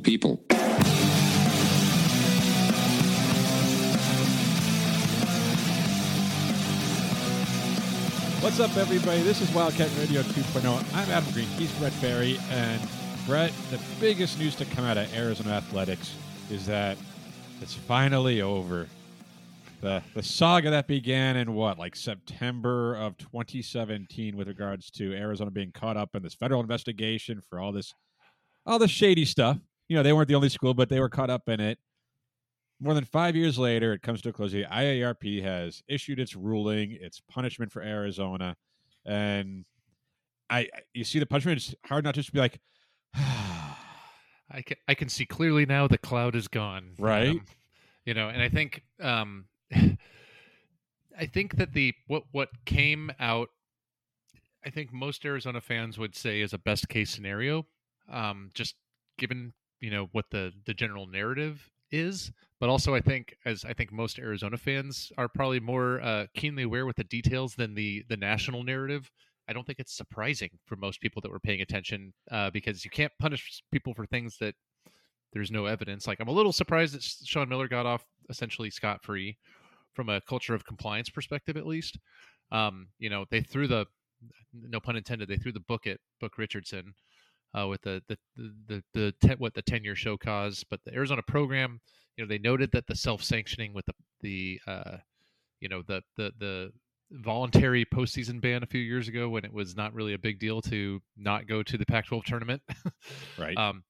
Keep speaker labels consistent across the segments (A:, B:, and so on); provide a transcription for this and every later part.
A: People.
B: What's up, everybody? This is Wildcat Radio 2.0. I'm Adam Green. He's Brett Barry. And Brett, the biggest news to come out of Arizona Athletics is that it's finally over. The, the saga that began in what, like September of 2017, with regards to Arizona being caught up in this federal investigation for all this, all this shady stuff. You know, they weren't the only school, but they were caught up in it. More than five years later, it comes to a close. The IARP has issued its ruling, its punishment for Arizona, and I, you see the punishment. It's hard not just to be like,
C: I can I can see clearly now the cloud is gone.
B: Right.
C: Um, you know, and I think um I think that the what what came out I think most Arizona fans would say is a best case scenario. Um just given, you know, what the the general narrative is, but also I think as I think most Arizona fans are probably more uh keenly aware with the details than the the national narrative. I don't think it's surprising for most people that were paying attention uh, because you can't punish people for things that there's no evidence. Like I'm a little surprised that Sean Miller got off essentially scot free from a culture of compliance perspective, at least. Um, you know, they threw the no pun intended. They threw the book at Book Richardson uh, with the the the the, the ten, what the ten year show cause, but the Arizona program, you know, they noted that the self sanctioning with the the uh, you know the the the voluntary postseason ban a few years ago when it was not really a big deal to not go to the Pac-12 tournament.
B: right.
C: um,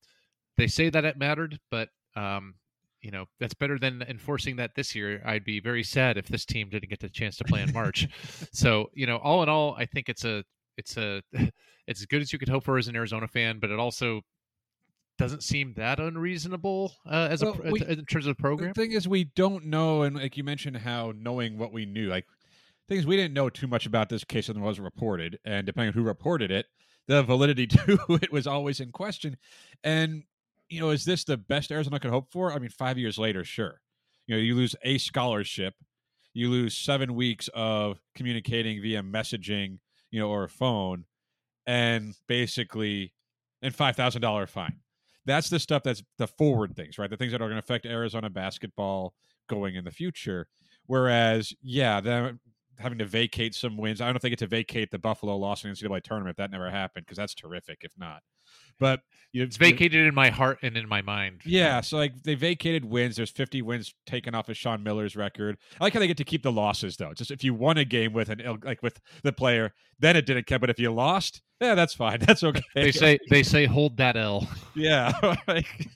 C: they say that it mattered, but um, you know that's better than enforcing that this year. I'd be very sad if this team didn't get the chance to play in March. so you know, all in all, I think it's a it's a it's as good as you could hope for as an Arizona fan, but it also doesn't seem that unreasonable uh, as
B: Well,
C: a
B: we-
C: in terms of the program.
B: The thing is, we don't know, and like you mentioned, how knowing what we knew, like things we didn't know too much about this case than was reported, and depending on who reported it, the validity to it was always in question. And you know, is this the best Arizona could hope for? I mean, five years later, sure. You know, you lose a scholarship, you lose seven weeks of communicating via messaging, you know, or a phone, and basically, and five thousand dollar fine that's the stuff that's the forward things, right? The things that are going to affect Arizona basketball going in the future. Whereas, yeah, them having to vacate some wins. I don't know if they get to vacate the Buffalo loss in the NCAA tournament. If that never happened because that's terrific. If not, but you know,
C: it's vacated in my heart and in my mind.
B: yeah, so like they vacated wins. There's 50 wins taken off of Sean Miller's record. I like how they get to keep the losses though. Just if you won a game with an like with the player, then it didn't count. But if you lost, yeah, that's fine. That's okay.
C: They say they say hold that L.
B: Yeah, like,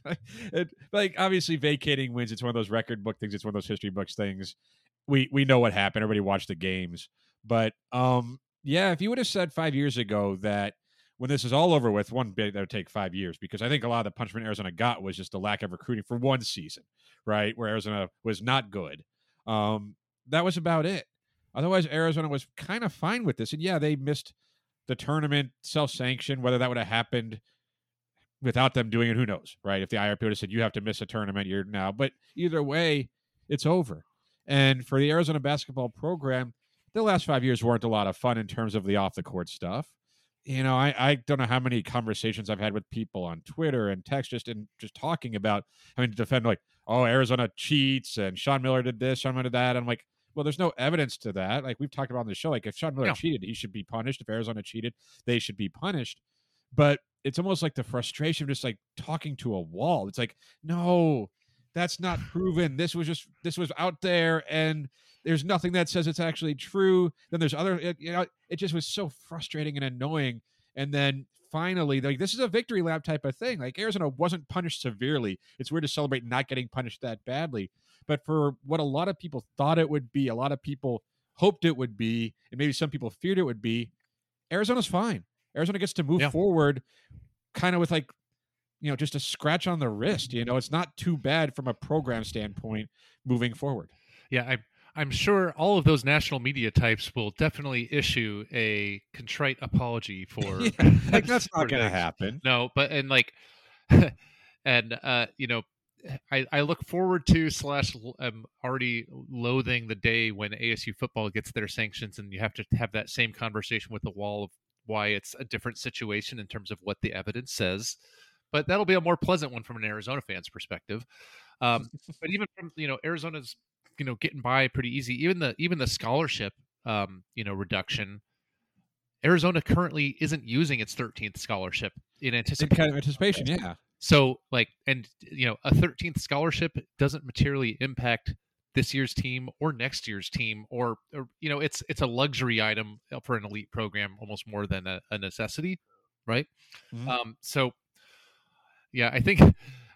B: it, like obviously vacating wins. It's one of those record book things. It's one of those history books things. We we know what happened. Everybody watched the games, but um, yeah. If you would have said five years ago that when this is all over with, one that would take five years because I think a lot of the punishment Arizona got was just the lack of recruiting for one season, right? Where Arizona was not good. Um, that was about it. Otherwise, Arizona was kind of fine with this, and yeah, they missed the tournament self-sanctioned. Whether that would have happened without them doing it, who knows, right? If the IRP would have said you have to miss a tournament, you're now. But either way, it's over. And for the Arizona basketball program, the last five years weren't a lot of fun in terms of the off the court stuff. You know, I, I don't know how many conversations I've had with people on Twitter and text just in just talking about having to defend like, oh, Arizona cheats and Sean Miller did this, Sean Miller did that. I'm like, well, there's no evidence to that. Like we've talked about on the show, like if Sean Miller
C: No.
B: cheated, he should be punished. If Arizona cheated, they should be punished. But it's almost like the frustration of just like talking to a wall. It's like, no, that's not proven. This was just this was out there and there's nothing that says it's actually true. Then there's other, it, you know, it just was so frustrating and annoying. And then finally, like this is a victory lap type of thing. Like Arizona wasn't punished severely. It's weird to celebrate not getting punished that badly. But for what a lot of people thought it would be, a lot of people hoped it would be, and maybe some people feared it would be, Arizona's fine. Arizona gets to move
C: Yeah.
B: forward kind of with like, you know, just a scratch on the wrist. You know, it's not too bad from a program standpoint moving forward.
C: Yeah, I, I'm sure all of those national media types will definitely issue a contrite apology for.
B: Yeah, like that's not going to happen.
C: No, but and like, and uh, you know, I I look forward to slash I'm already loathing the day when ASU football gets their sanctions and you have to have that same conversation with the wall of why it's a different situation in terms of what the evidence says. But that'll be a more pleasant one from an Arizona fan's perspective. Um, but even from you know Arizona's you know getting by pretty easy. Even the even the scholarship um, you know reduction. Arizona currently isn't using its 13th scholarship in
B: In
C: anticipation.
B: kind of anticipation, yeah.
C: So, like, and you know, a 13th scholarship doesn't materially impact this year's team or next year's team, or, or you know, it's it's a luxury item for an elite program almost more than a, a necessity, right?
B: Mhm.
C: Um, so, yeah, I think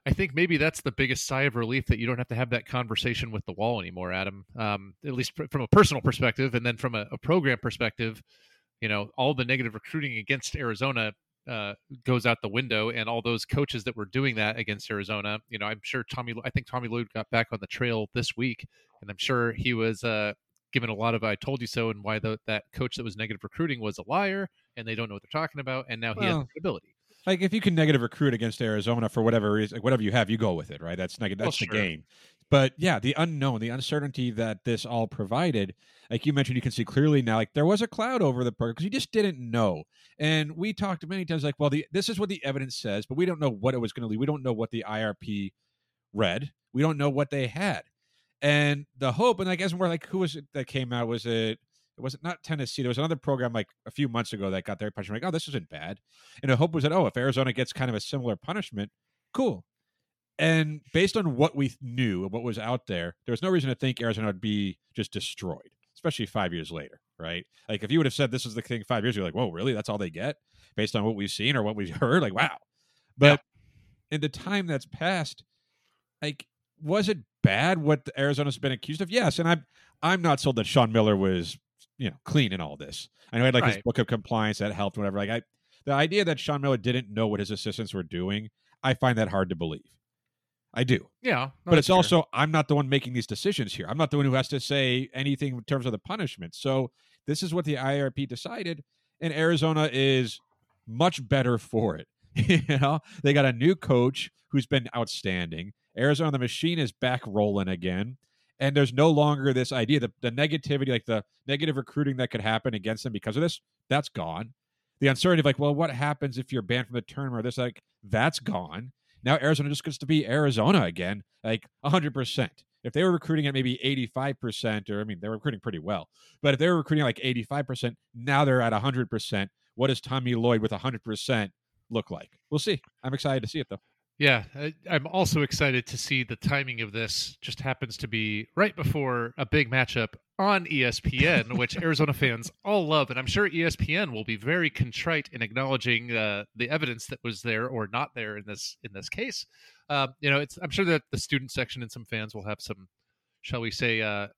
C: I think maybe that's the biggest sigh of relief that you don't have to have that conversation with the wall anymore, Adam. Um, at least fr- from a personal perspective, and then from a, a program perspective, you know, all the negative recruiting against Arizona uh, goes out the window, and all those coaches that were doing that against Arizona, you know, I'm sure Tommy, I think Tommy Lloyd got back on the trail this week, and I'm sure he was uh, given a lot of "I told you so" and why the, that coach that was negative recruiting was a liar, and they don't know what they're talking about, and now he has
B: Well,
C: the credibility.
B: Like if you can negative recruit against Arizona for whatever reason, like whatever you have, you go with it, right? That's negative.
C: Well,
B: That's the
C: sure.
B: game. But yeah, the unknown, the uncertainty that this all provided, like you mentioned, you can see clearly now. Like there was a cloud over the program because you just didn't know. And we talked many times, like, well, the this is what the evidence says, but we don't know what it was going to lead. We don't know what the IRP read. We don't know what they had. And the hope, and I guess more like who was it that came out? Was it was it not Tennessee? There was another program like a few months ago that got their punishment. Like, oh, this isn't bad. And the hope was that, oh, if Arizona gets kind of a similar punishment, cool. And based on what we knew and what was out there, there was no reason to think Arizona would be just destroyed, especially five years later, right? Like if you would have said this is the thing five years, ago, you're like, whoa, really? That's all they get based on what we've seen or what we've heard? Like, wow. But in the time that's passed, like, was it bad what Arizona's been accused of? Yes. And I'm I'm not sold that Sean Miller was, you know, clean in all this. I know he had like his book of compliance that helped, whatever. Like I the idea that Sean Miller didn't know what his assistants were doing, I find that hard to believe. I do.
C: Yeah, no,
B: but it's
C: fair.
B: also I'm not the one making these decisions here. I'm not the one who has to say anything in terms of the punishment. So this is what the IRP decided, and Arizona is much better for it. you know, they got a new coach who's been outstanding. Arizona, the machine is back rolling again. And there's no longer this idea that the negativity, like the negative recruiting that could happen against them because of this, that's gone. The uncertainty of like, well, what happens if you're banned from the tournament or this, like, that's gone. Now Arizona just gets to be Arizona again, like 100%. If they were recruiting at maybe 85%, or I mean, they were recruiting pretty well, but if they were recruiting like 85%, now they're at 100%. What does Tommy Lloyd with 100% look like? We'll see. I'm excited to see it though.
C: Yeah, I, I'm also excited to see the timing of this. Just happens to be right before a big matchup on ESPN, which Arizona fans all love, and I'm sure ESPN will be very contrite in acknowledging uh, the evidence that was there or not there in this in this case. Um, you know, it's I'm sure that the student section and some fans will have some, shall we say, uh,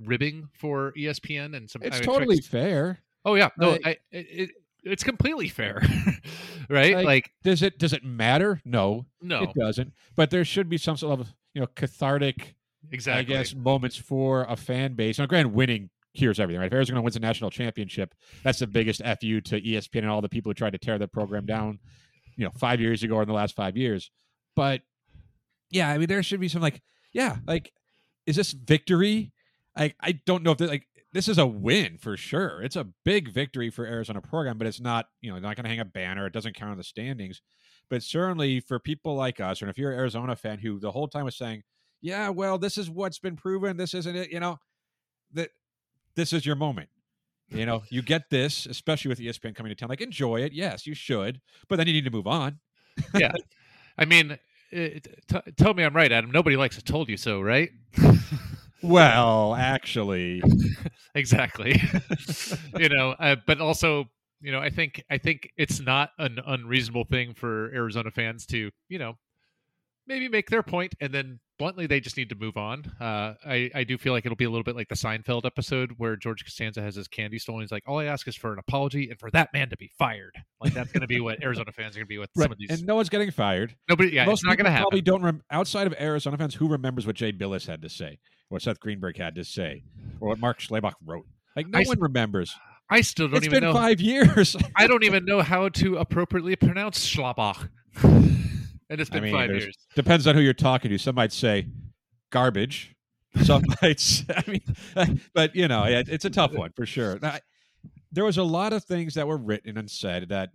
C: ribbing for ESPN and some.
B: It's
C: I expect-
B: totally fair.
C: Oh yeah, no, I, it, it's completely fair, right?
B: Like,
C: like
B: Does it does it matter? No,
C: no,
B: it doesn't. But there should be some sort of you know cathartic,
C: exactly.
B: I guess, moments for a fan base. Now, granted, winning cures everything, right? If Arizona wins a national championship, that's the biggest fu to ESPN and all the people who tried to tear the program down, you know, five years ago or in the last five years. But yeah, I mean, there should be some like, yeah, like, is this victory? I I don't know if like this is a win for sure. It's a big victory for Arizona program, but it's not you know not going to hang a banner. It doesn't count in the standings, but certainly for people like us, and if you're an Arizona fan who the whole time was saying, yeah, well, this is what's been proven. This isn't it. You know that this is your moment. You know, you get this, especially with ESPN coming to town. Like, enjoy it. Yes, you should, but then you need to move on.
C: yeah. I mean, it, t- tell me I'm right, Adam. Nobody likes a "told you so," right?
B: Well, actually,
C: exactly. you know, uh, but also, you know, I think I think it's not an unreasonable thing for Arizona fans to, you know, maybe make their point and then bluntly they just need to move on. Uh, I I do feel like it'll be a little bit like the Seinfeld episode where George Costanza has his candy stolen. He's like, all I ask is for an apology and for that man to be fired. Like that's going to be what Arizona fans are going to be with
B: right.
C: some of these.
B: and no one's getting fired.
C: Nobody, yeah,
B: Most
C: it's not going to happen.
B: Probably don't rem- outside of Arizona fans who remembers what Jay Bilas had to say, or what Seth Greenberg had to say, or what Mark Schlabach wrote. Like no
C: I-
B: one remembers.
C: I still don't
B: It's
C: even
B: been
C: know.
B: five years.
C: I don't even know how to appropriately pronounce Schlabach. and it's
B: I
C: been
B: mean,
C: five years.
B: Depends on who you're talking to. Some might say garbage. Some might say, I mean, but you know, it, it's a tough one for sure. Now, I- there was a lot of things that were written and said that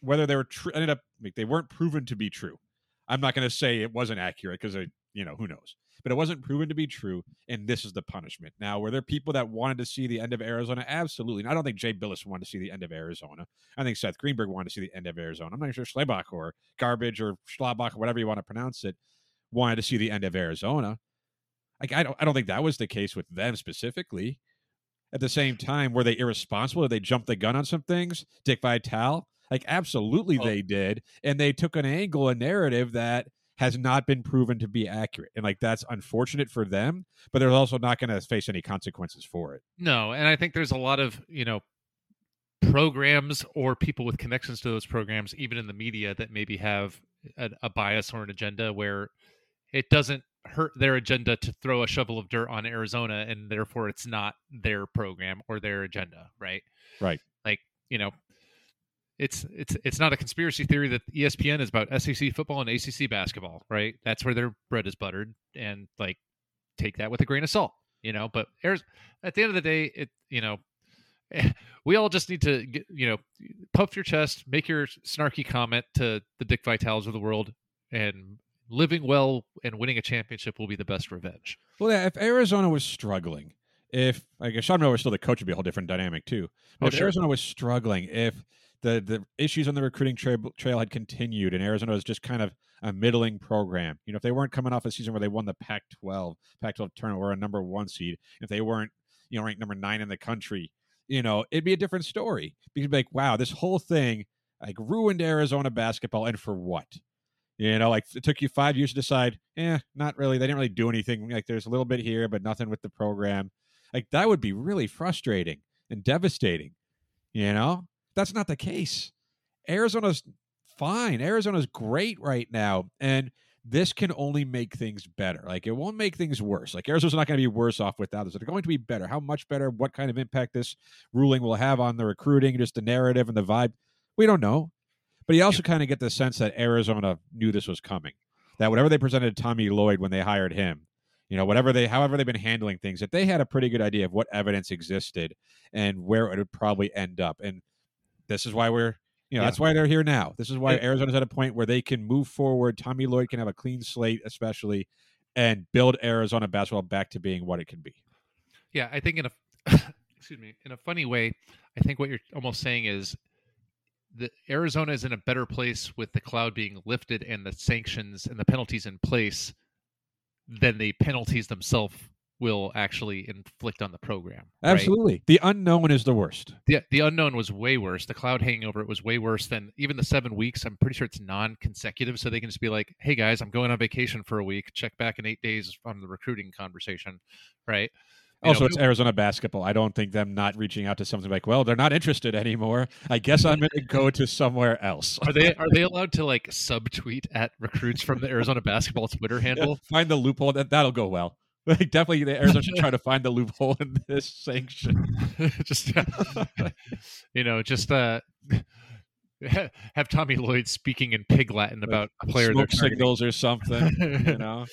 B: whether they were true, ended up like, they weren't proven to be true. I'm not going to say it wasn't accurate because uh, you know who knows, but it wasn't proven to be true, and this is the punishment. Now, were there people that wanted to see the end of Arizona? Absolutely. And I don't think Jay Bilas wanted to see the end of Arizona. I think Seth Greenberg wanted to see the end of Arizona. I'm not sure Schlabach or garbage or Schlabach or whatever you want to pronounce it wanted to see the end of Arizona. Like I don't I don't think that was the case with them specifically. At the same time, were they irresponsible? Did they jump the gun on some things? Dick Vitale? Like absolutely
C: Oh.
B: they did. And they took an angle, a narrative that has not been proven to be accurate. And like that's unfortunate for them, but they're also not going to face any consequences for it.
C: No, and I think there's a lot of you know programs or people with connections to those programs, even in the media, that maybe have a, a bias or an agenda where it doesn't hurt their agenda to throw a shovel of dirt on Arizona, and therefore it's not their program or their agenda, right?
B: Right.
C: Like you know. It's it's it's not a conspiracy theory that ESPN is about SEC football and ACC basketball, right? That's where their bread is buttered, and like take that with a grain of salt, you know. But at the end of the day, it you know, we all just need to get, you know puff your chest, make your snarky comment to the Dick Vitales of the world, and living well and winning a championship will be the best revenge.
B: Well, yeah, if Arizona was struggling, if I guess Sean Miller was still the coach, would be a whole different dynamic too. But
C: Oh,
B: if
C: sure.
B: Arizona was struggling, if the the issues on the recruiting trail, trail had continued, and Arizona was just kind of a middling program, you know, if they weren't coming off a season where they won the Pac-12, Pac-12 tournament, or a number one seed, if they weren't, you know, ranked number nine in the country, you know, it'd be a different story. Because be like, wow, this whole thing like ruined Arizona basketball, and for what? You know, like it took you five years to decide, eh, not really. They didn't really do anything. Like there's a little bit here, but nothing with the program. Like that would be really frustrating and devastating. You know, that's not the case. Arizona's fine. Arizona's great right now. And this can only make things better. Like it won't make things worse. Like Arizona's not going to be worse off without this. They're going to be better. How much better? What kind of impact this ruling will have on the recruiting, just the narrative and the vibe? We don't know. But you also kind of get the sense that Arizona knew this was coming. That whatever they presented to Tommy Lloyd when they hired him, you know, whatever they, however they've been handling things, that they had a pretty good idea of what evidence existed and where it would probably end up. And this is why we're, you know,
C: Yeah.
B: that's why they're here now. This is why
C: And-
B: Arizona's at a point where they can move forward. Tommy Lloyd can have a clean slate, especially, and build Arizona basketball back to being what it can be.
C: Yeah, I think in a excuse me, in a funny way, I think what you're almost saying is the Arizona is in a better place with the cloud being lifted and the sanctions and the penalties in place than the penalties themselves will actually inflict on the program. right?
B: Absolutely. The unknown is the worst.
C: The the unknown was way worse. The cloud hanging over it was way worse than even the seven weeks. I'm pretty sure it's non-consecutive, so they can just be like, "Hey guys, I'm going on vacation for a week. Check back in eight days on the recruiting conversation." Right. You
B: Also,
C: know,
B: it's Arizona basketball. I don't think them not reaching out to something like, well, they're not interested anymore. I guess I'm going to go to somewhere else.
C: Are they are they allowed to like subtweet at recruits from the Arizona basketball Twitter handle?
B: Find the loophole. That that'll go well. Like definitely, the Arizona should try to find the loophole in this sanction.
C: just you know, just uh have Tommy Lloyd speaking in pig Latin about a player
B: Smoke signals or something. You know,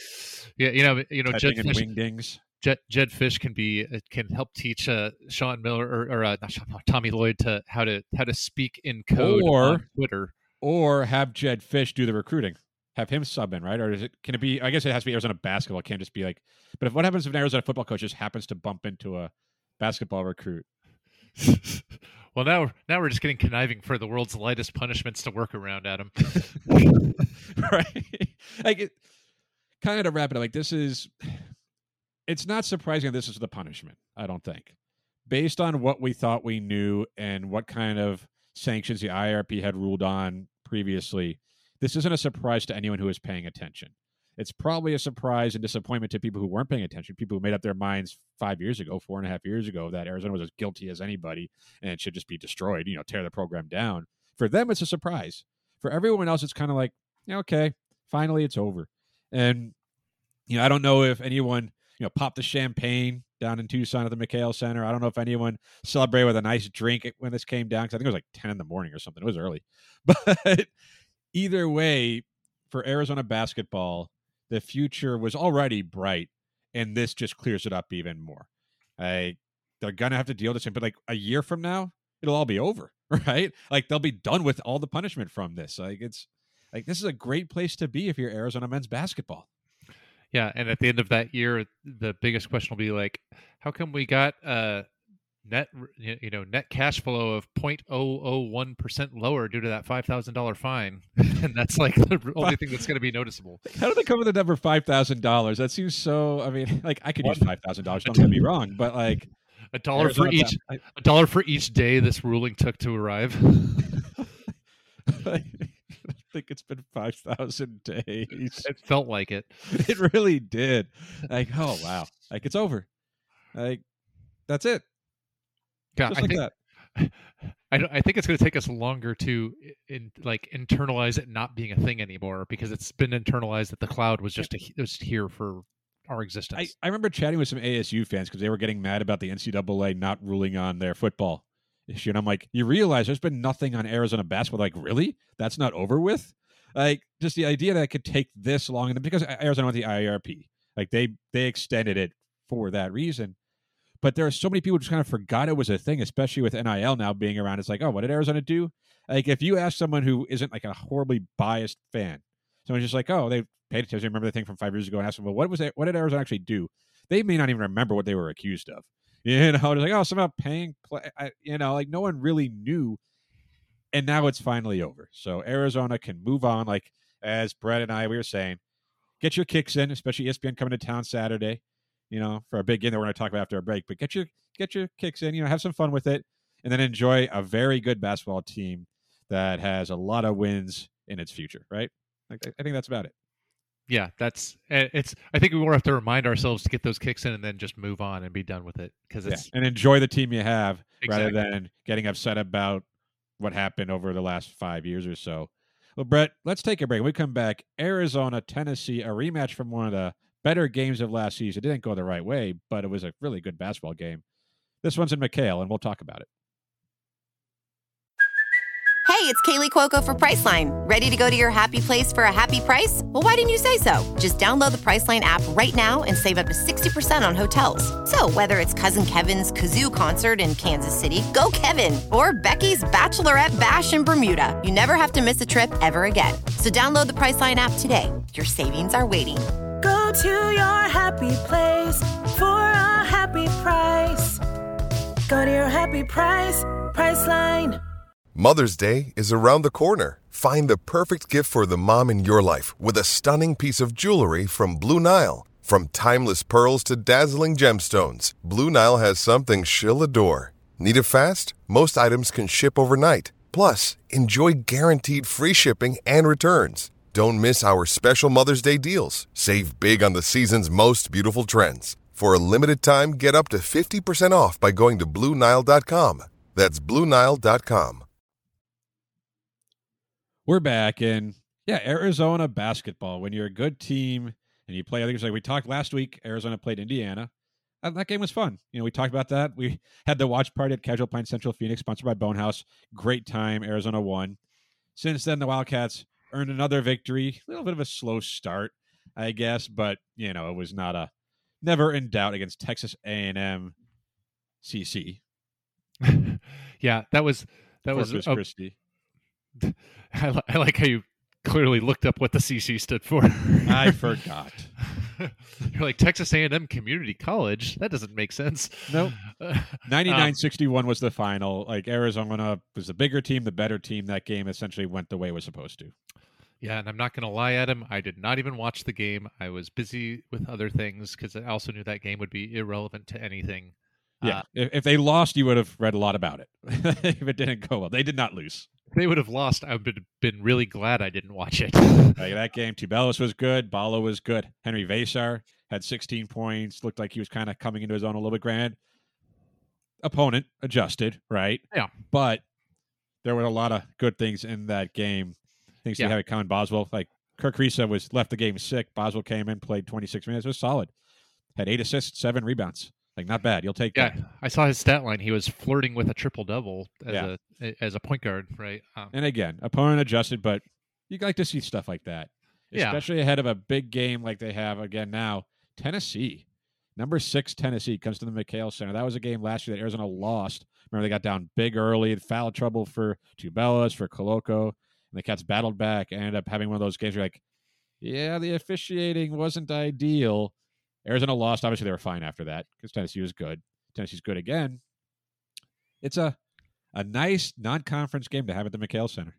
C: Yeah, you know, you know,
B: Jedd
C: Fisch,
B: wingdings.
C: Jed, Jedd Fisch can be uh, can help teach uh, Sean Miller or, or uh, not Sean, Tommy Lloyd to how to how to speak in code
B: Or-
C: on Twitter.
B: Or have Jedd Fisch do the recruiting. Have him sub in, right? Or is it? Can it be? I guess it has to be Arizona basketball. It can't just be like. But if what happens if an Arizona football coach just happens to bump into a basketball recruit?
C: well, now now we're just getting conniving for the world's lightest punishments to work around, Adam.
B: right? like it, kind of to wrap it up. Like this is it's not surprising this is the punishment. I don't think, based on what we thought we knew and what kind of sanctions the IRP had ruled on previously. This isn't a surprise to anyone who is paying attention. It's probably a surprise and disappointment to people who weren't paying attention, people who made up their minds five years ago, four and a half years ago, that Arizona was as guilty as anybody and it should just be destroyed, you know, tear the program down. For them, it's a surprise. For everyone else, it's kind of like, okay, finally it's over. And, you know, I don't know if anyone, you know, popped the champagne down in Tucson at the McKale Center. I don't know if anyone celebrated with a nice drink when this came down because I think it was like 10 in the morning or something. It was early. But either way, for Arizona basketball, the future was already bright, and this just clears it up even more. I, they're gonna have to deal with this, but like a year from now, it'll all be over, right? Like they'll be done with all the punishment from this. Like it's like this is a great place to be if you're Arizona men's basketball.
C: Yeah, and at the end of that year, the biggest question will be like, how come we got uh net you know net cash flow of 0.001 percent lower due to that five thousand dollar fine, and that's like the only thing that's going to be noticeable.
B: How do they come with the number five thousand dollars? That seems so. I mean, like I could use five thousand dollars. Don't get me wrong, but like
C: a dollar for each I, a dollar for each day this ruling took to arrive.
B: I think it's been five thousand days.
C: It felt like it.
B: It really did. Like, oh wow, like it's over. Like that's it.
C: Yeah,
B: Just
C: I
B: like
C: think
B: that.
C: I don't, I think it's going to take us longer to in like internalize it not being a thing anymore because it's been internalized that the cloud was just a, was here for our existence.
B: I, I remember chatting with some ASU fans because they were getting mad about the NCAA not ruling on their football issue, and I'm like, you realize there's been nothing on Arizona basketball. Like, really? That's not over with? Like, just the idea that it could take this long, and because Arizona went the IRP, like they they extended it for that reason. But there are so many people who just kind of forgot it was a thing, especially with NIL now being around. It's like, oh, what did Arizona do? Like, if you ask someone who isn't like a horribly biased fan, someone's just like, oh, they paid attention, remember the thing from five years ago, and ask them, well, what was it? What did Arizona actually do? They may not even remember what they were accused of. You know, it's like, oh, somehow paying, play, I, you know, like no one really knew. And now it's finally over. So Arizona can move on. Like as Brett and I we were saying, get your kicks in, especially ESPN coming to town Saturday you know, for a big game that we're going to talk about after a break. But get your get your kicks in, you know, have some fun with it, and then enjoy a very good basketball team that has a lot of wins in its future. Right? I, I think that's about it.
C: yeah, that's it's. I think we will have to remind ourselves to get those kicks in and then just move on and be done with it because
B: Yeah. And enjoy the team you have rather than getting upset about what happened over the last five years or so. Well, Brett, let's take a break. When we come back, Arizona, Tennessee, a rematch from one of the better games of last season. It didn't go the right way, but it was a really good basketball game. This one's in McKale, and we'll talk about it.
D: Hey, it's Kaley Cuoco for Priceline. Ready to go to your happy place for a happy price? Well, why didn't you say so? Just download the Priceline app right now and save up to 60% on hotels. So, whether it's Cousin Kevin's Kazoo concert in Kansas City, go Kevin, or Becky's Bachelorette Bash in Bermuda, you never have to miss a trip ever again. So, download the Priceline app today. Your savings are waiting.
E: To your happy place for a happy price. Go to your happy price, Priceline.
F: Mother's Day is around the corner. Find the perfect gift for the mom in your life with a stunning piece of jewelry from Blue Nile. From timeless pearls to dazzling gemstones, Blue Nile has something she'll adore. Need it fast? Most items can ship overnight. Plus, enjoy guaranteed free shipping and returns. Don't miss our special Mother's Day deals. Save big on the season's most beautiful trends. For a limited time, get up to 50% off by going to BlueNile.com. That's BlueNile.com.
B: We're back, in, yeah, Arizona basketball. When you're a good team and you play, I think it's like we talked last week. Arizona played Indiana. That, that game was fun. You know, we talked about that. We had the watch party at Casual Pint Central Phoenix, sponsored by Bonehouse. Great time. Arizona won. Since then, the Wildcats earned another victory. A little bit of a slow start, I guess, but you know, it was not a never in doubt against Texas A&M CC.
C: yeah, that was that was
B: Corpus
C: a-
B: Christi.
C: I, li- I like how you clearly looked up what the CC stood for.
B: I forgot.
C: You're like Texas A&M Community College. That doesn't make sense.
B: Nope.
C: Um,
B: 99-61 was the final. Like Arizona was the bigger team, the better team. That game essentially went the way it was supposed to.
C: Yeah, and I'm not going to lie, Adam. I did not even watch the game. I was busy with other things because I also knew that game would be irrelevant to anything.
B: Yeah,
C: Uh,
B: if, they lost, you would have read a lot about it. if it didn't go well, they did not lose.
C: if they would have lost. I would have been really glad I didn't watch it.
B: Like that game, Tubelis was good. Ballo was good. Henri Veesaar had 16 points. Looked like he was kind of coming into his own a little bit. Grand opponent adjusted, right?
C: Yeah.
B: But there were a lot of good things in that game. Things
C: Yeah.
B: they had Kylan Boswell. Like Kerr Kriisa was left the game sick. Boswell came in, played 26 minutes. It was solid. Had eight assists, seven rebounds. Like not bad. You'll take
C: yeah,
B: that.
C: I saw his stat line. He was flirting with a triple double as
B: Yeah.
C: a as a point guard, right? Um,
B: And again, opponent adjusted, but you like to see stuff like that,
C: Yeah.
B: especially ahead of a big game like they have again now. Tennessee, number six, Tennessee comes to the McKale Center. That was a game last year that Arizona lost. Remember, they got down big early, foul trouble for Tubelis, for Koloko, and the Cats battled back. And ended up having one of those games. Where you're like, yeah, the officiating wasn't ideal. Arizona lost. Obviously, they were fine after that because Tennessee was good. Tennessee's good again. It's a a nice non-conference game to have at the McKale Center.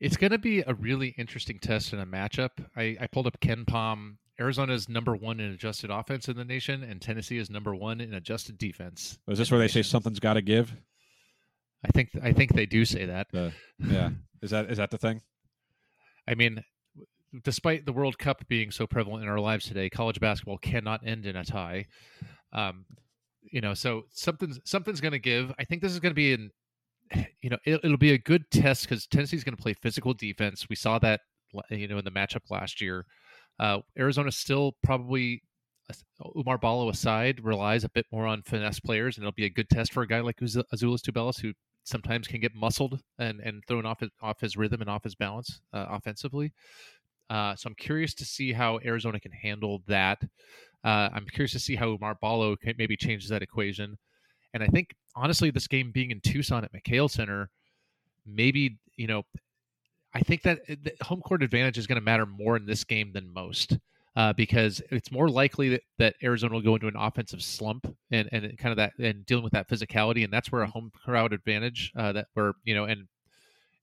C: It's going to be a really interesting test and a matchup. I, I pulled up KenPom. Arizona's number one in adjusted offense in the nation, and Tennessee is number one in adjusted defense.
B: Was this
C: in the
B: where they say something's got to give?
C: I think I think they do say that.
B: The yeah, is that is that the thing?
C: I mean, despite the World Cup being so prevalent in our lives today, college basketball cannot end in a tie. Um, you know, so something's something's going to give. I think this is going to be an, you know, it, it'll be a good test because Tennessee's going to play physical defense. We saw that, you know, in the matchup last year. Uh, Arizona still probably, Oumar Ballo aside, relies a bit more on finesse players, and it'll be a good test for a guy like Azuolas Tubelis, who sometimes can get muscled and and thrown off his, off his rhythm and off his balance uh, offensively. Uh, so I'm curious to see how Arizona can handle that. Uh, I'm curious to see how Oumar can, maybe changes that equation. And I think honestly, this game being in Tucson at McKale Center, maybe you know, I think that the home court advantage is going to matter more in this game than most. Uh, because it's more likely that, that Arizona will go into an offensive slump and, and kind of that and dealing with that physicality, and that's where a home crowd advantage uh, that where you know and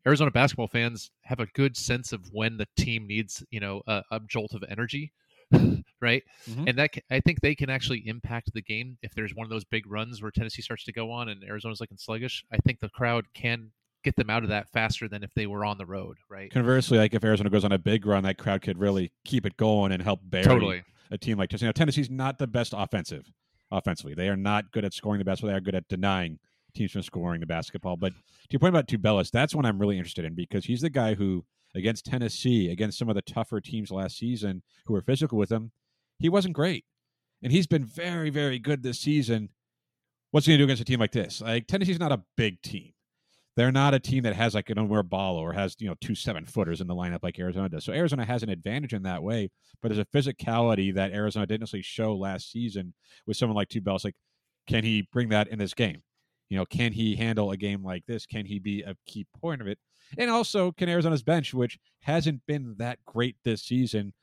C: Arizona basketball fans have a good sense of when the team needs, you know, a, a jolt of energy, right?
B: Mhm.
C: And that I think they can actually impact the game if there's one of those big runs where Tennessee starts to go on and Arizona's looking sluggish. I think the crowd can get them out of that faster than if they were on the road, right?
B: Conversely, like if Arizona goes on a big run, that crowd could really keep it going and help bury
C: Totally.
B: a team like Tennessee. Now, Tennessee's not the best offensive, offensively. They are not good at scoring the basketball. They are good at denying teams from scoring the basketball. But to your point about Tubelis, that's one I'm really interested in because he's the guy who, against Tennessee, against some of the tougher teams last season who were physical with him, he wasn't great. And he's been very, very good this season. What's he going to do against a team like this? Like Tennessee's not a big team. They're not a team that has like an Oumar Ballo or has you know two seven footers in the lineup like Arizona does. So Arizona has an advantage in that way, but there's a physicality that Arizona didn't necessarily show last season with someone like Tubelis. Like, can he bring that in this game? You know, can he handle a game like this? Can he be a key point of it? And also, can Arizona's bench, which hasn't been that great this season,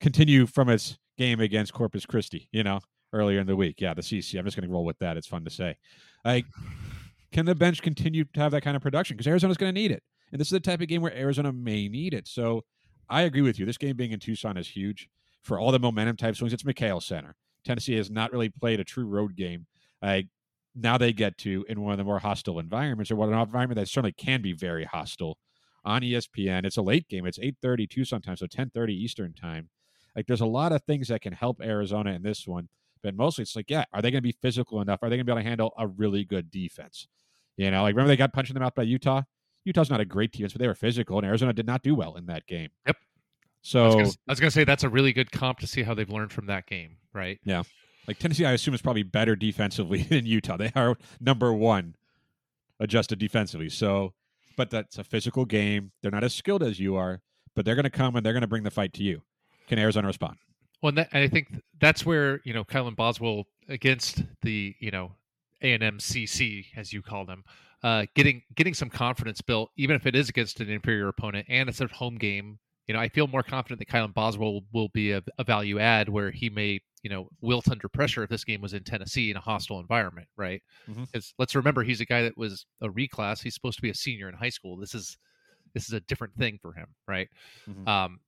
B: continue from its game against Corpus Christi? You know, earlier in the week. Yeah, the CC. I'm just going to roll with that. It's fun to say. Like, can the bench continue to have that kind of production? Because Arizona's going to need it. And this is the type of game where Arizona may need it. So I agree with you. This game being in Tucson is huge for all the momentum type swings. It's McKale Center. Tennessee has not really played a true road game. Uh, now they get to in one of the more hostile environments, or what an environment that certainly can be very hostile on ESPN. It's a late game. It's 8:30 Tucson time, so 10:30 Eastern time. Like there's a lot of things that can help Arizona in this one, but mostly it's like, yeah, are they going to be physical enough? Are they going to be able to handle a really good defense? You know, like remember they got punched in the mouth by Utah. Utah's not a great defense, but they were physical, and Arizona did not do well in that game.
C: Yep. I was
B: So,
C: gonna- I was going to say that's a really good comp to see how they've learned from that game, right? Yeah.
B: Like Tennessee, I assume is probably better defensively than Utah. They are number one adjusted defensively. So, but that's a physical game. They're not as skilled as you are, but they're going to come and they're going to bring the fight to you. Can Arizona respond?
C: Well, and, that, and I think that's where you know Kylan Boswell against the you know A and M CC as you call them, uh, getting getting some confidence built, even if it is against an inferior opponent and it's a home game. You know, I feel more confident that Kylan Boswell will be a, a value add where he may you know wilt under pressure if this game was in Tennessee in a hostile environment, right? Because let's remember he's a guy that was a reclass. He's supposed to be a senior in high school. This is this is a different thing for him, right?
B: Mhm.
C: Um,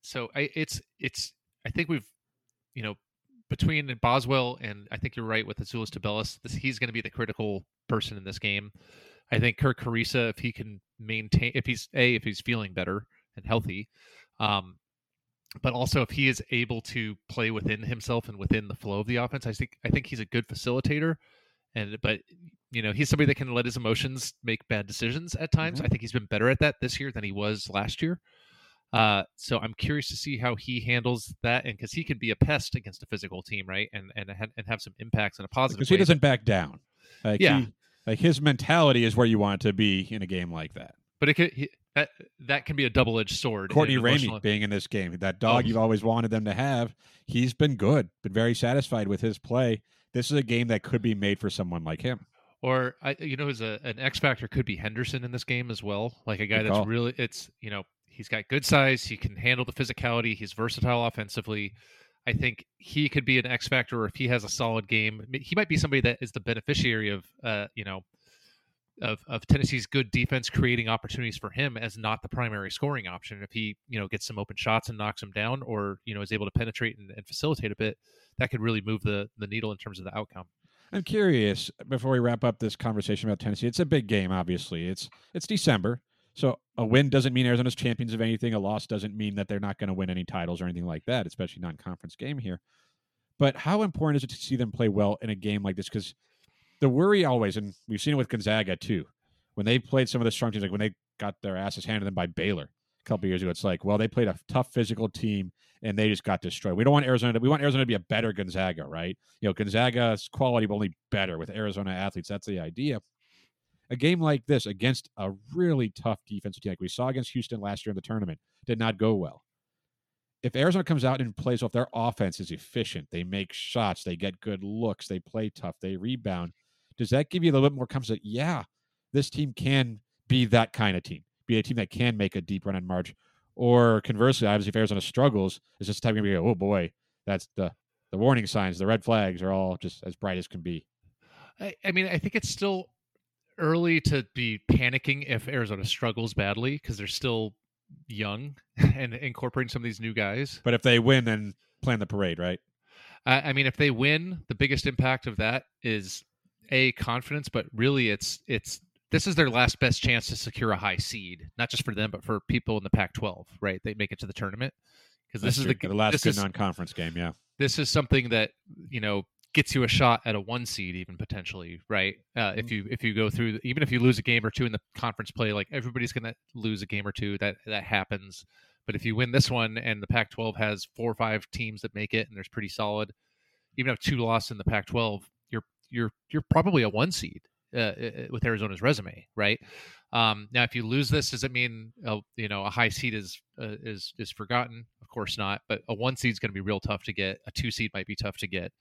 C: so I, it's it's I think we've you know between Boswell and I think you're right with Azuolas Tubelis, this he's going to be the critical person in this game. I think Kerr Kriisa, if he can maintain, if he's a if he's feeling better and healthy, um, but also if he is able to play within himself and within the flow of the offense, I think I think he's a good facilitator. And but you know he's somebody that can let his emotions make bad decisions at times. I think he's been better at that this year than he was last year. Uh, so I'm curious to see how he handles that, and because he can be a pest against a physical team, right? And and and have some impacts in a positive.
B: because he
C: way.
B: doesn't back down. Like
C: Yeah.
B: he, like his mentality is where you want it to be in a game like that.
C: But it could he, that that can be a double edged sword.
B: Courtney Ramey being in this game, that dog
C: Oh.
B: you've always wanted them to have, he's been good, been very satisfied with his play. This is a game that could be made for someone like him.
C: Or I, you know, as a an X factor could be Henderson in this game as well. Like a guy
B: Good
C: that's
B: call.
C: really, it's you know, he's got good size. He can handle the physicality. He's versatile offensively. I think he could be an X factor, or if he has a solid game, he might be somebody that is the beneficiary of, uh, you know, of of Tennessee's good defense creating opportunities for him as not the primary scoring option. If he, you know, gets some open shots and knocks them down, or you know, is able to penetrate and, and facilitate a bit, that could really move the the needle in terms of the outcome.
B: I'm curious before we wrap up this conversation about Tennessee. It's a big game, obviously. It's it's December, so a win doesn't mean Arizona's champions of anything. A loss doesn't mean that they're not going to win any titles or anything like that, especially non-conference game here. But how important is it to see them play well in a game like this? Because the worry always, and we've seen it with Gonzaga too, when they played some of the strong teams, like when they got their asses handed them by Baylor a couple years ago, it's like, well, they played a tough physical team and they just got destroyed. We don't want Arizona. To, we want Arizona to be a better Gonzaga, right? You know, Gonzaga's quality, but only better with Arizona athletes. That's the idea. A game like this against a really tough defensive team, like we saw against Houston last year in the tournament, did not go well. If Arizona comes out and plays off, their offense is efficient. They make shots. They get good looks. They play tough. They rebound. Does that give you a little bit more confidence yeah, this team can be that kind of team, be a team that can make a deep run in March? Or conversely, obviously, if Arizona struggles, it's just time to go, oh boy, that's the the warning signs, the red flags are all just as bright as can be.
C: I, I mean, I think it's still early to be panicking if Arizona struggles badly because they're still young and incorporating some of these new guys.
B: But if they win, then plan the parade, right?
C: I, I mean, if they win, the biggest impact of that is a confidence, but really, it's it's this is their last best chance to secure a high seed, not just for them, but for people in the Pac-12. Right? They make it to the tournament because this
B: That's
C: is the
B: the last good
C: is-
B: non-conference game. Yeah,
C: this is something that you know gets you a shot at a one seed even potentially right? Uh, if you if you go through even if you lose a game or two in the conference play like everybody's going to lose a game or two that that happens. But if you win this one and the pac 12 has four or five teams that make it and there's pretty solid even if two losses in the pac 12 you're you're you're probably a one seed uh, uh, with arizona's resume right? Um, now if you lose this does it mean uh, you know a high seed is uh, is is forgotten course not but a one seed is going to be real tough to get a two seed might be tough to get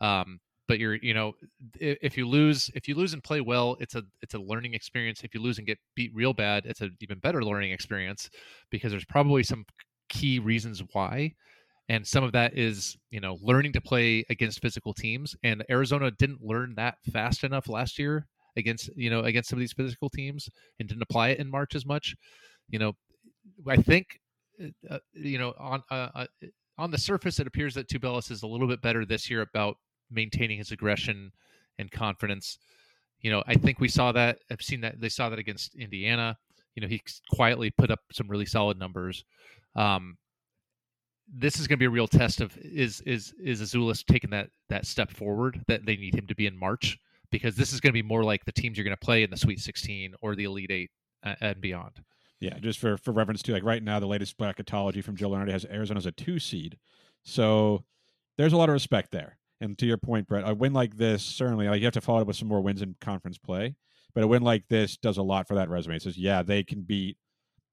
C: um, but you're you know if you lose if you lose and play well it's a it's a learning experience. If you lose and get beat real bad it's an even better learning experience because there's probably some key reasons why and some of that is you know learning to play against physical teams and arizona didn't learn that fast enough last year against you know against some of these physical teams and didn't apply it in march as much you know i think uh, you know on uh, uh, on the surface it appears that Tubelis is a little bit better this year about maintaining his aggression and confidence. You know i think we saw that i've seen that they saw that against indiana. You know he quietly put up some really solid numbers. Um this is going to be a real test of is is is Azuolas taking that that step forward that they need him to be in March? Because this is going to be more like the teams you're going to play in the Sweet 16 or the Elite Eight uh, and beyond.
B: Yeah. Just for for reference to like right now, the latest bracketology from Joe Lunardi has Arizona as a two seed, so there's a lot of respect there. And to your point, Brett, a win like this certainly like you have to follow it with some more wins in conference play, but a win like this does a lot for that resume. It says, yeah, they can beat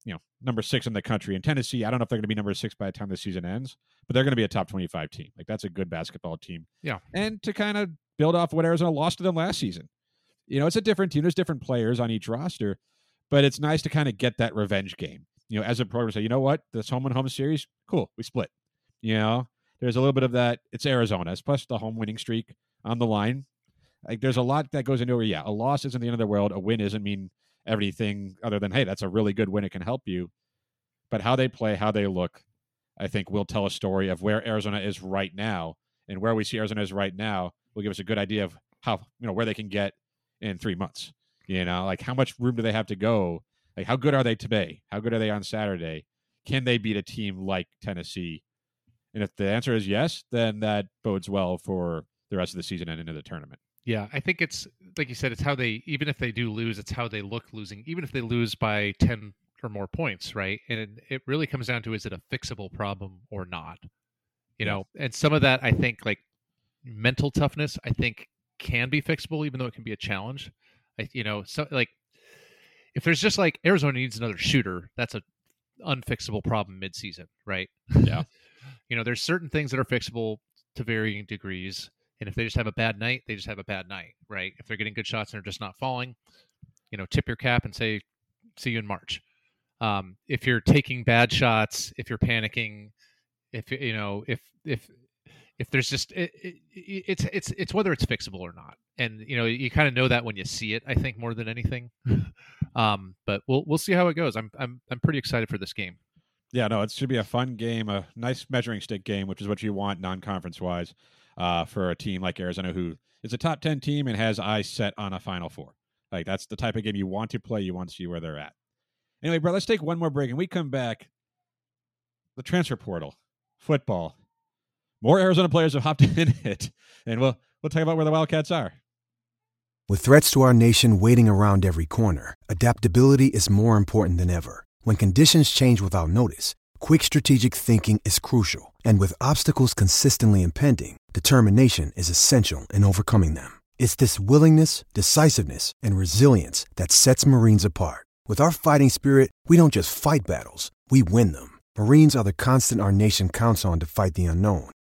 B: you know number six in the country in Tennessee. I don't know if they're going to be number six by the time the season ends, but they're going to be a top twenty-five team. Like that's a good basketball team.
C: Yeah.
B: and to kind of build off what Arizona lost to them last season. You know, it's a different team. There's different players on each roster, but it's nice to kind of get that revenge game. You know, as a program, say, you know what, this home and home series, cool, we split. You know, there's a little bit of that. It's Arizona, plus the home winning streak on the line. Like, there's a lot that goes into it. Yeah, a loss isn't the end of the world. A win isn't mean everything other than hey, that's a really good win. It can help you. But how they play, how they look, I think will tell a story of where Arizona is right now and where we see Arizona is right now will give us a good idea of how you know where they can get in three months. You know, like how much room do they have to go? Like how good are they today? How good are they on Saturday? Can they beat a team like Tennessee? And if the answer is yes, then that bodes well for the rest of the season and into the tournament.
C: Yeah, I think it's like you said. It's how they even if they do lose, it's how they look losing. Even if they lose by ten or more points, right? And it, it really comes down to is it a fixable problem or not? You
B: Yeah.
C: know, and some of that I think like mental toughness, I think can be fixable, even though it can be a challenge. I, you know, so like if there's just like Arizona needs another shooter, that's a unfixable problem midseason, right?
B: Yeah.
C: you know, there's certain things that are fixable to varying degrees. And if they just have a bad night, they just have a bad night, right? If they're getting good shots and they're just not falling, you know, tip your cap and say, see you in March. Um, if you're taking bad shots, if you're panicking, if you know, if if if there's just it, it, it's it's it's whether it's fixable or not, and you know, you kind of know that when you see it. I think more than anything. um, but we'll we'll see how it goes. I'm I'm I'm pretty excited for this game.
B: Yeah, no, it should be a fun game, a nice measuring stick game, which is what you want non-conference wise uh, for a team like Arizona, who is a top ten team and has eyes set on a Final Four. Like that's the type of game you want to play. You want to see where they're at. Anyway, bro, let's take one more break, and we come back. The transfer portal, football, more Arizona players have hopped in it, and we'll we'll talk about where the Wildcats are.
G: With threats to our nation waiting around every corner, adaptability is more important than ever. When conditions change without notice, quick strategic thinking is crucial. And with obstacles consistently impending, determination is essential in overcoming them. It's this willingness, decisiveness, and resilience that sets Marines apart. With our fighting spirit, we don't just fight battles, we win them. Marines are the constant our nation counts on to fight the unknown.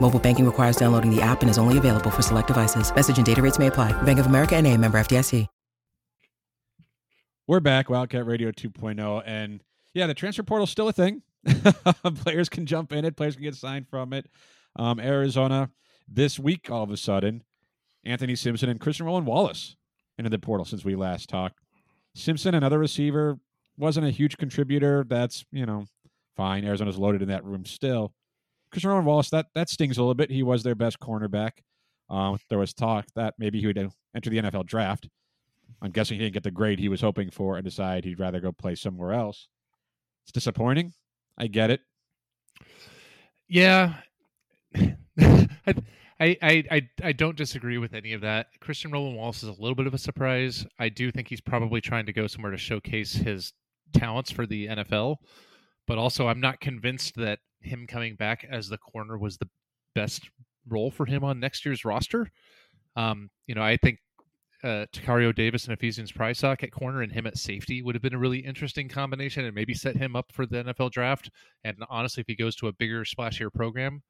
H: Mobile banking requires downloading the app and is only available for select devices. Message and data rates may apply. Bank of America and member FDIC.
B: We're back, Wildcat Radio 2.0, and yeah, the transfer portal's still a thing. players can jump in it, players can get signed from it. Um, Arizona this week, all of a sudden, Anthony Simpson and Christian Roland Wallace into the portal since we last talked. Simpson, another receiver, wasn't a huge contributor. That's you know fine. Arizona's loaded in that room still. Christian Roland Wallace, that that stings a little bit. He was their best cornerback. Um, there was talk that maybe he would uh, enter the NFL draft. I'm guessing he didn't get the grade he was hoping for and decided he'd rather go play somewhere else. It's disappointing. I get it.
C: Yeah. I, I, I, I don't disagree with any of that. Christian Roland Wallace is a little bit of a surprise. I do think he's probably trying to go somewhere to showcase his talents for the NFL, but also I'm not convinced that him coming back as the corner was the best role for him on next year's roster. Um, you know, I think uh, Tacario Davis and Ephesians Prysock at corner and him at safety would have been a really interesting combination and maybe set him up for the NFL draft. And honestly, if he goes to a bigger, splashier program,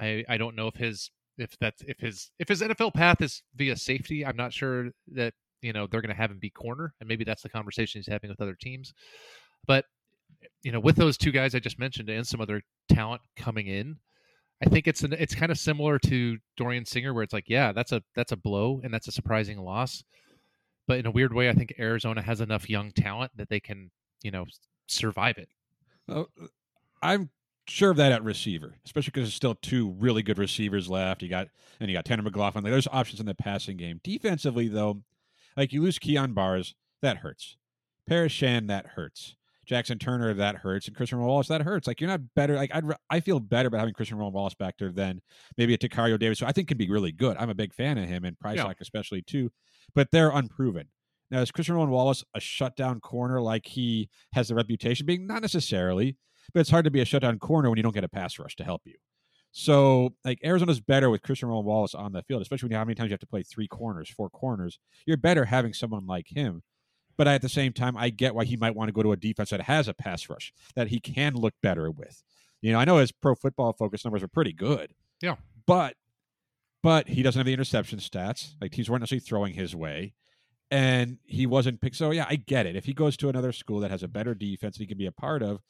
C: I, I don't know if his if that's if his if his NFL path is via safety. I'm not sure that you know they're going to have him be corner, and maybe that's the conversation he's having with other teams. But you know, with those two guys I just mentioned and some other talent coming in, I think it's an, it's kind of similar to Dorian Singer, where it's like, yeah, that's a that's a blow and that's a surprising loss. But in a weird way, I think Arizona has enough young talent that they can, you know, survive it.
B: Uh, I'm sure of that at receiver, especially because there's still two really good receivers left. You got and you got Tanner McLachlan. There's options in the passing game. Defensively, though, like you lose Kyon Barrs, that hurts. Paris Shand, that hurts. Jackson Turner, that hurts, and Christian Wallace, that hurts. Like you're not better. Like I'd, I feel better about having Christian Wallace back there than maybe a Tacario Davis, who I think can be really good. I'm a big fan of him and Price
C: Yeah.
B: especially too, but they're unproven. Now is Christian Wallace a shutdown corner like he has the reputation being? Not necessarily, but it's hard to be a shutdown corner when you don't get a pass rush to help you. So, like Arizona's better with Christian Roland Wallace on the field, especially when you how many times you have to play three corners, four corners. You're better having someone like him. But at the same time, I get why he might want to go to a defense that has a pass rush that he can look better with. You know, I know his pro football focus numbers are pretty good.
C: Yeah.
B: But but he doesn't have the interception stats. Like teams weren't necessarily throwing his way. And he wasn't picked. So yeah, I get it. If he goes to another school that has a better defense that he can be a part of,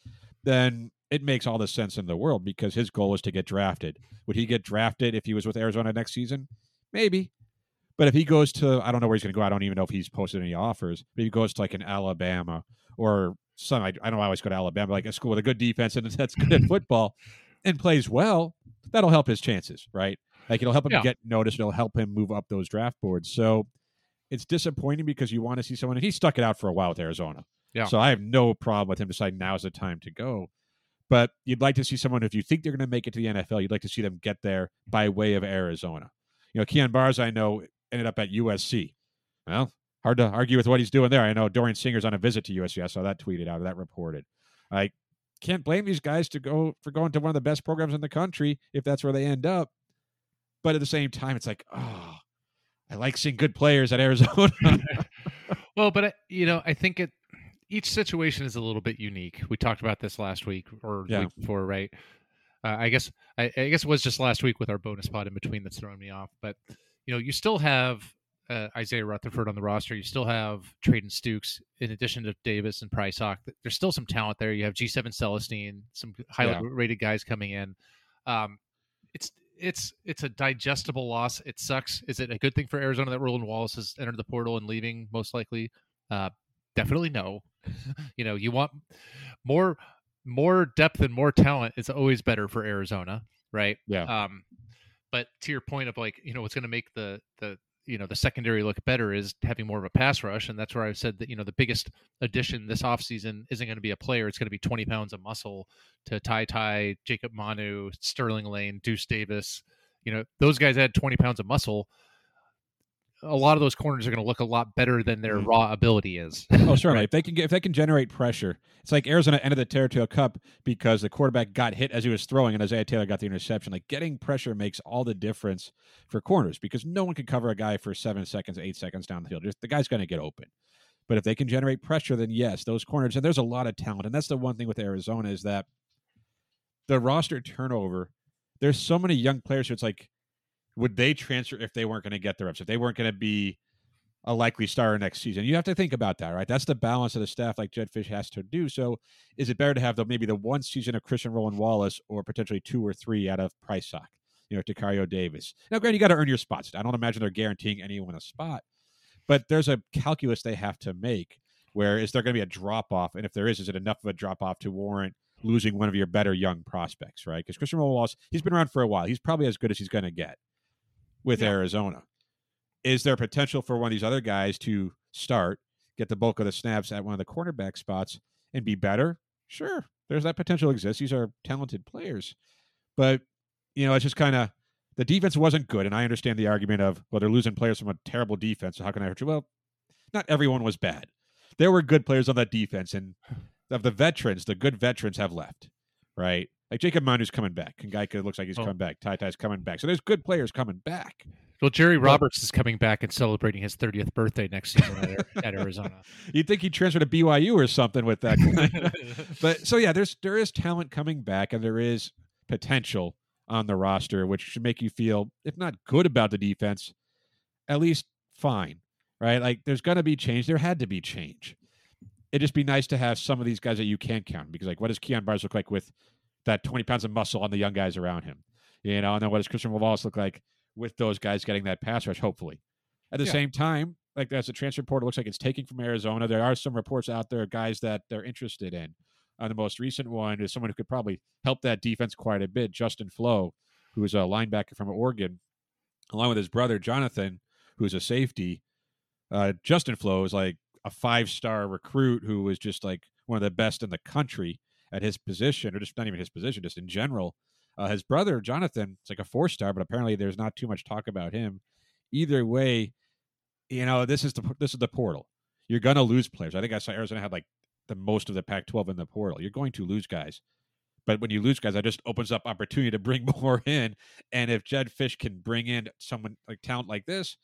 B: then it makes all the sense in the world because his goal is to get drafted. Would he get drafted if he was with Arizona next season? Maybe. But if he goes to, I don't know where he's going to go. I don't even know if he's posted any offers. But he goes to like an Alabama or some, I, I don't always go to Alabama, like a school with a good defense and that's good at football and plays well, that'll help his chances, right? Like it'll help him
C: Yeah.
B: get noticed. It'll help him move up those draft boards. So it's disappointing because you want to see someone, and he stuck it out for a while with Arizona.
C: Yeah.
B: So I have no problem with him deciding now's the time to go. But you'd like to see someone, if you think they're going to make it to the NFL, you'd like to see them get there by way of Arizona. You know, Kyon Barrs, I know, ended up at USC. Well, hard to argue with what he's doing there. I know Dorian Singer's on a visit to USC. I saw that tweeted out, of that reported. I can't blame these guys to go for going to one of the best programs in the country if that's where they end up. But at the same time, it's like, oh, I like seeing good players at Arizona.
C: Well, but you know, I think it each situation is a little bit unique. We talked about this last week or
B: Yeah.
C: week before, right? Uh, I guess I, I guess it was just last week with our bonus pod in between that's throwing me off. But you know, you still have uh, Isaiah Rutherford on the roster. You still have Treydan Stukes in addition to Davis and Prysock. There's still some talent there. You have G7 Celestine, some highly
B: Yeah.
C: rated guys coming in. Um, it's it's it's a digestible loss. It sucks. Is it a good thing for Arizona that Roland Wallace has entered the portal and leaving? Most likely, uh, definitely no. you know, you want more more depth and more talent is always better for Arizona, right?
B: Yeah.
C: Um, but to your point of like, you know, what's going to make the the you know the secondary look better is having more of a pass rush, and that's where I've said that you know the biggest addition this offseason isn't going to be a player; it's going to be twenty pounds of muscle to Ty Ty, Jacob Manu, Sterling Lane, Deuce Davis. You know, those guys add twenty pounds of muscle. A lot of those corners are going to look a lot better than their
B: Mhm.
C: raw ability is.
B: Oh, certainly. If they can get, if they can generate pressure, it's like Arizona ended the Territorial Cup because the quarterback got hit as he was throwing, and Isaiah Taylor got the interception. Like getting pressure makes all the difference for corners because no one can cover a guy for seven seconds, eight seconds down the field. Just the guy's going to get open. But if they can generate pressure, then yes, those corners. And there's a lot of talent, and that's the one thing with Arizona is that the roster turnover. There's so many young players who it's like, would they transfer if they weren't going to get the reps? If they weren't going to be a likely starter next season. You have to think about that, right? That's the balance of the staff like Jedd Fisch has to do. So is it better to have the maybe the one season of Christian Roland Wallace or potentially two or three out of Prysock, you know, Tacario Davis? Now, granted, you got to earn your spots. I don't imagine they're guaranteeing anyone a spot, but there's a calculus they have to make where is there going to be a drop off? And if there is, is it enough of a drop off to warrant losing one of your better young prospects, right? Because Christian Wallace, he's been around for a while. He's probably as good as he's going to get with
C: Yeah.
B: Arizona. Is there potential for one of these other guys to start, get the bulk of the snaps at one of the cornerback spots, and be better? Sure, there's that potential exists. These are talented players, but you know, it's just kind of the defense wasn't good, and I understand the argument of well, they're losing players from a terrible defense. So how can I hurt you? Well, not everyone was bad. There were good players on that defense, and of the veterans, the good veterans have left, right? Like Jacob Manu's coming back. Kangaika looks like he's
C: Oh.
B: coming back. Tai Tai's coming back. So there's good players coming back.
C: Well, Jerry Roberts is coming back and celebrating his 30th birthday next season at, at Arizona.
B: You'd think he'd transfer to BYU or something with that. but so yeah, there's there is talent coming back, and there is potential on the roster, which should make you feel, if not good about the defense, at least fine, right? Like there's gonna be change. There had to be change. It'd just be nice to have some of these guys that you can count because, like, what does Kyon Barrs look like with that 20 pounds of muscle on the young guys around him? You know, and then what does Christian Wallace look like with those guys getting that pass rush? Hopefully, at the
C: Yeah.
B: same time, like as the transfer portal looks like it's taking from Arizona, there are some reports out there, guys that they're interested in. Uh, the most recent one is someone who could probably help that defense quite a bit, Justin Flowe, who is a linebacker from Oregon, along with his brother Jonathan, who's a safety. Uh, Justin Flowe is like a five star recruit who was just like one of the best in the country at his position, or just not even his position, just in general. Uh, his brother Jonathan, it's like a four star, but apparently there's not too much talk about him. Either way, you know this is the this is the portal. You're gonna lose players. I think I saw Arizona had like the most of the Pac-12 in the portal. You're going to lose guys, but when you lose guys, that just opens up opportunity to bring more in. And if Jedd Fisch can bring in someone like talent like this,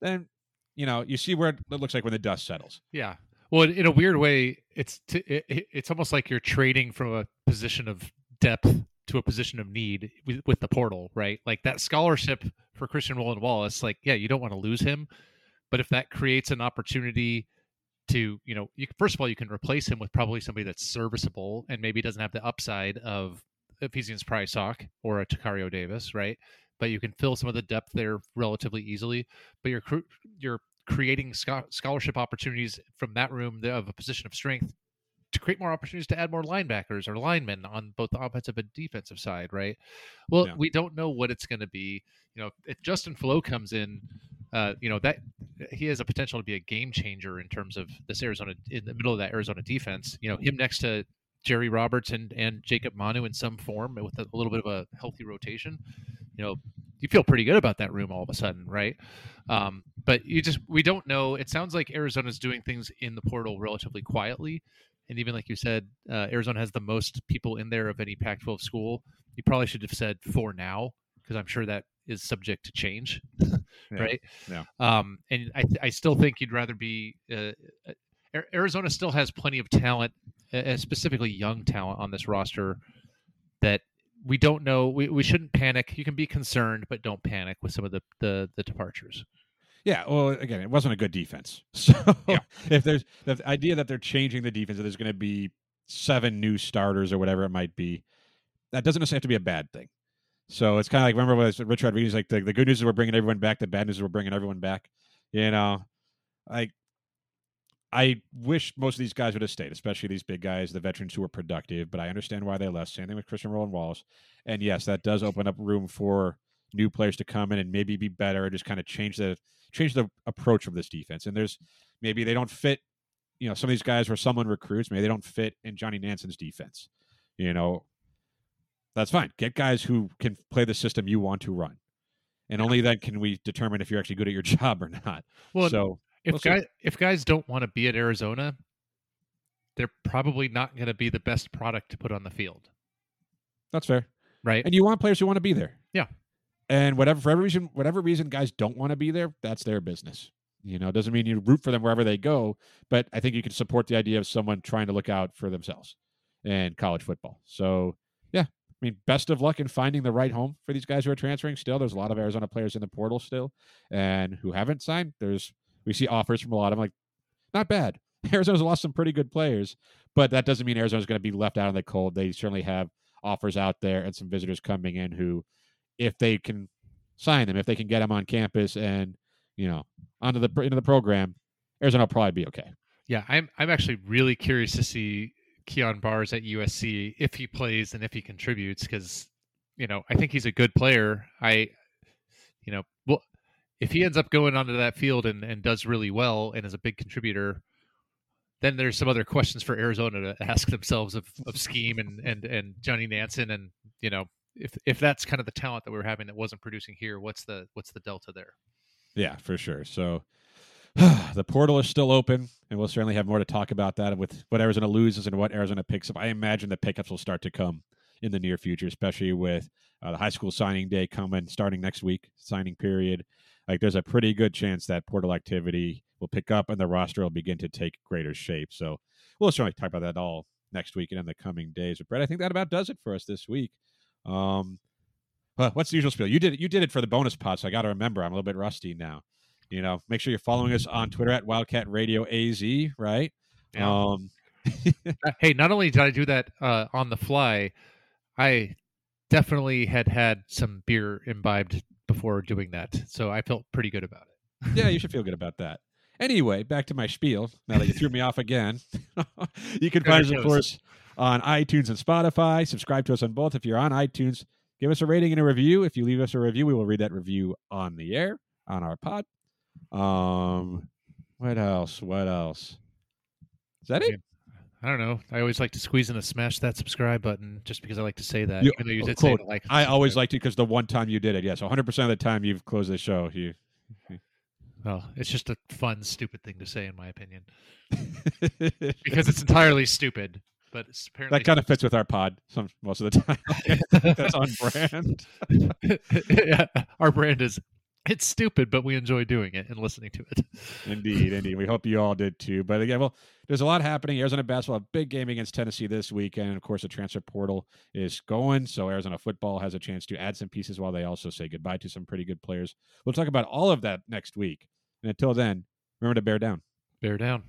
B: then you know you see where it looks like when the dust settles.
C: Yeah. Well, in a weird way, it's t- it, it- it's almost like you're trading from a position of depth to a position of need with, with the portal, right? Like that scholarship for Christian Roland Wallace. Like, yeah, you don't want to lose him, but if that creates an opportunity to, you know, you first of all, you can replace him with probably somebody that's serviceable and maybe doesn't have the upside of Ephesians Prysock or a Tacario Davis, right? But you can fill some of the depth there relatively easily. But you're cr- you're creating scholarship opportunities from that room of a position of strength to create more opportunities to add more linebackers or linemen on both the offensive and defensive side, right? Well,
B: Yeah.
C: we don't know what it's going to be. You know, if Justin Flowe comes in, uh, you know that he has a potential to be a game changer in terms of this Arizona in the middle of that Arizona defense. You know, him next to Jerry Roberts and and Jacob Manu in some form with a, little bit of a healthy rotation. You know, you feel pretty good about that room all of a sudden, right? Um, but you just we don't know. It sounds like Arizona's doing things in the portal relatively quietly, and even like you said, uh, Arizona has the most people in there of any Pac-12 school. You probably should have said for now because I'm sure that is subject to change,
B: Yeah,
C: right?
B: yeah.
C: Um, and I, I still think you'd rather be. Uh, uh, Arizona still has plenty of talent, specifically young talent on this roster that we don't know. We, we shouldn't panic. You can be concerned, but don't panic with some of the the, the departures.
B: Yeah, well, again, it wasn't a good defense. So if there's the idea that they're changing the defense, that there's going to be seven new starters or whatever it might be, that doesn't necessarily have to be a bad thing. So it's kind of like remember when Rich Rodriguez like the, the good news is we're bringing everyone back, the bad news is we're bringing everyone back. You know, like I wish most of these guys would have stayed, especially these big guys, the veterans who were productive. But I understand why they left. Same thing with Christian Roland Wallace, and yes, that does open up room for new players to come in and maybe be better, and just kind of change the change the approach of this defense. And there's maybe they don't fit. You know, some of these guys were someone recruits, maybe they don't fit in Johnny Nansen's defense. You know, that's fine. Get guys who can play the system you want to run, and only then can we determine if you're actually good at your job or not.
C: Well,
B: so
C: if
B: we'll
C: guys if guys don't want to be at Arizona, they're probably not going to be the best product to put on the field,
B: that's fair.
C: right?
B: And you want players who want to be there.
C: Yeah.
B: And whatever for every reason, whatever reason guys don't want to be there, that's their business. You know, it doesn't mean you root for them wherever they go, but I think you can support the idea of someone trying to look out for themselves in college football. So yeah, I mean, best of luck in finding the right home for these guys who are transferring. Still, there's a lot of Arizona players in the portal still, and who haven't signed. There's we see offers from a lot them, like not bad. Arizona's lost some pretty good players, but that doesn't mean Arizona's going to be left out in the cold. They certainly have offers out there and some visitors coming in who, if they can sign them, if they can get them on campus and you know onto the into the program, Arizona will probably be okay.
C: Yeah, I'm I'm actually really curious to see Kyon Barrs at USC if he plays and if he contributes because you know I think he's a good player. I you know well if he ends up going onto that field and, and does really well and is a big contributor, then there's some other questions for Arizona to ask themselves of, of scheme and, and and Johnny Nansen and you know if if that's kind of the talent that we're having that wasn't producing here, what's the what's the delta there?
B: Yeah, for sure. So the portal is still open, and we'll certainly have more to talk about that with what Arizona loses and what Arizona picks up. I imagine the pickups will start to come in the near future, especially with uh, the high school signing day coming starting next week, signing period. Like, there's a pretty good chance that portal activity will pick up and the roster will begin to take greater shape. So we'll certainly talk about that all next week and in the coming days. But Brett, I think that about does it for us this week. Um, well, what's the usual spiel? You did it. You did it for the bonus pod, so I got to remember. I'm a little bit rusty now. You know, make sure you're following us on Twitter at Wildcat Radio AZ. Right.
C: Yeah.
B: Um,
C: Uh, hey, not only did I do that uh, on the fly, I definitely had had some beer imbibed before doing that, so I felt pretty good about it.
B: yeah, you should feel good about that. Anyway, back to my spiel. Now that you threw me off again, you can find us, of course, on iTunes and Spotify. Subscribe to us on both. If you're on iTunes, give us a rating and a review. If you leave us a review, we will read that review on the air on our pod. Um, what else? What else? Is that it?
C: I don't know. I always like to squeeze in a smash that subscribe button just because I like to say that.
B: You-
C: you did say it like
B: I always like to because the one time you did it, yes, 100 percent of the time you've closed the show. You
C: Well, it's just a fun, stupid thing to say, in my opinion, because it's entirely stupid. But it's apparently
B: that kind of fits with our pod some most of the time. That's on brand.
C: yeah, our brand is It's stupid, but we enjoy doing it and listening to it.
B: Indeed, indeed. We hope you all did too. But again, well, there's a lot happening. Arizona basketball, a big game against Tennessee this weekend. Of course, the transfer portal is going. So Arizona football has a chance to add some pieces while they also say goodbye to some pretty good players. We'll talk about all of that next week. And until then, remember to bear down.
C: Bear down.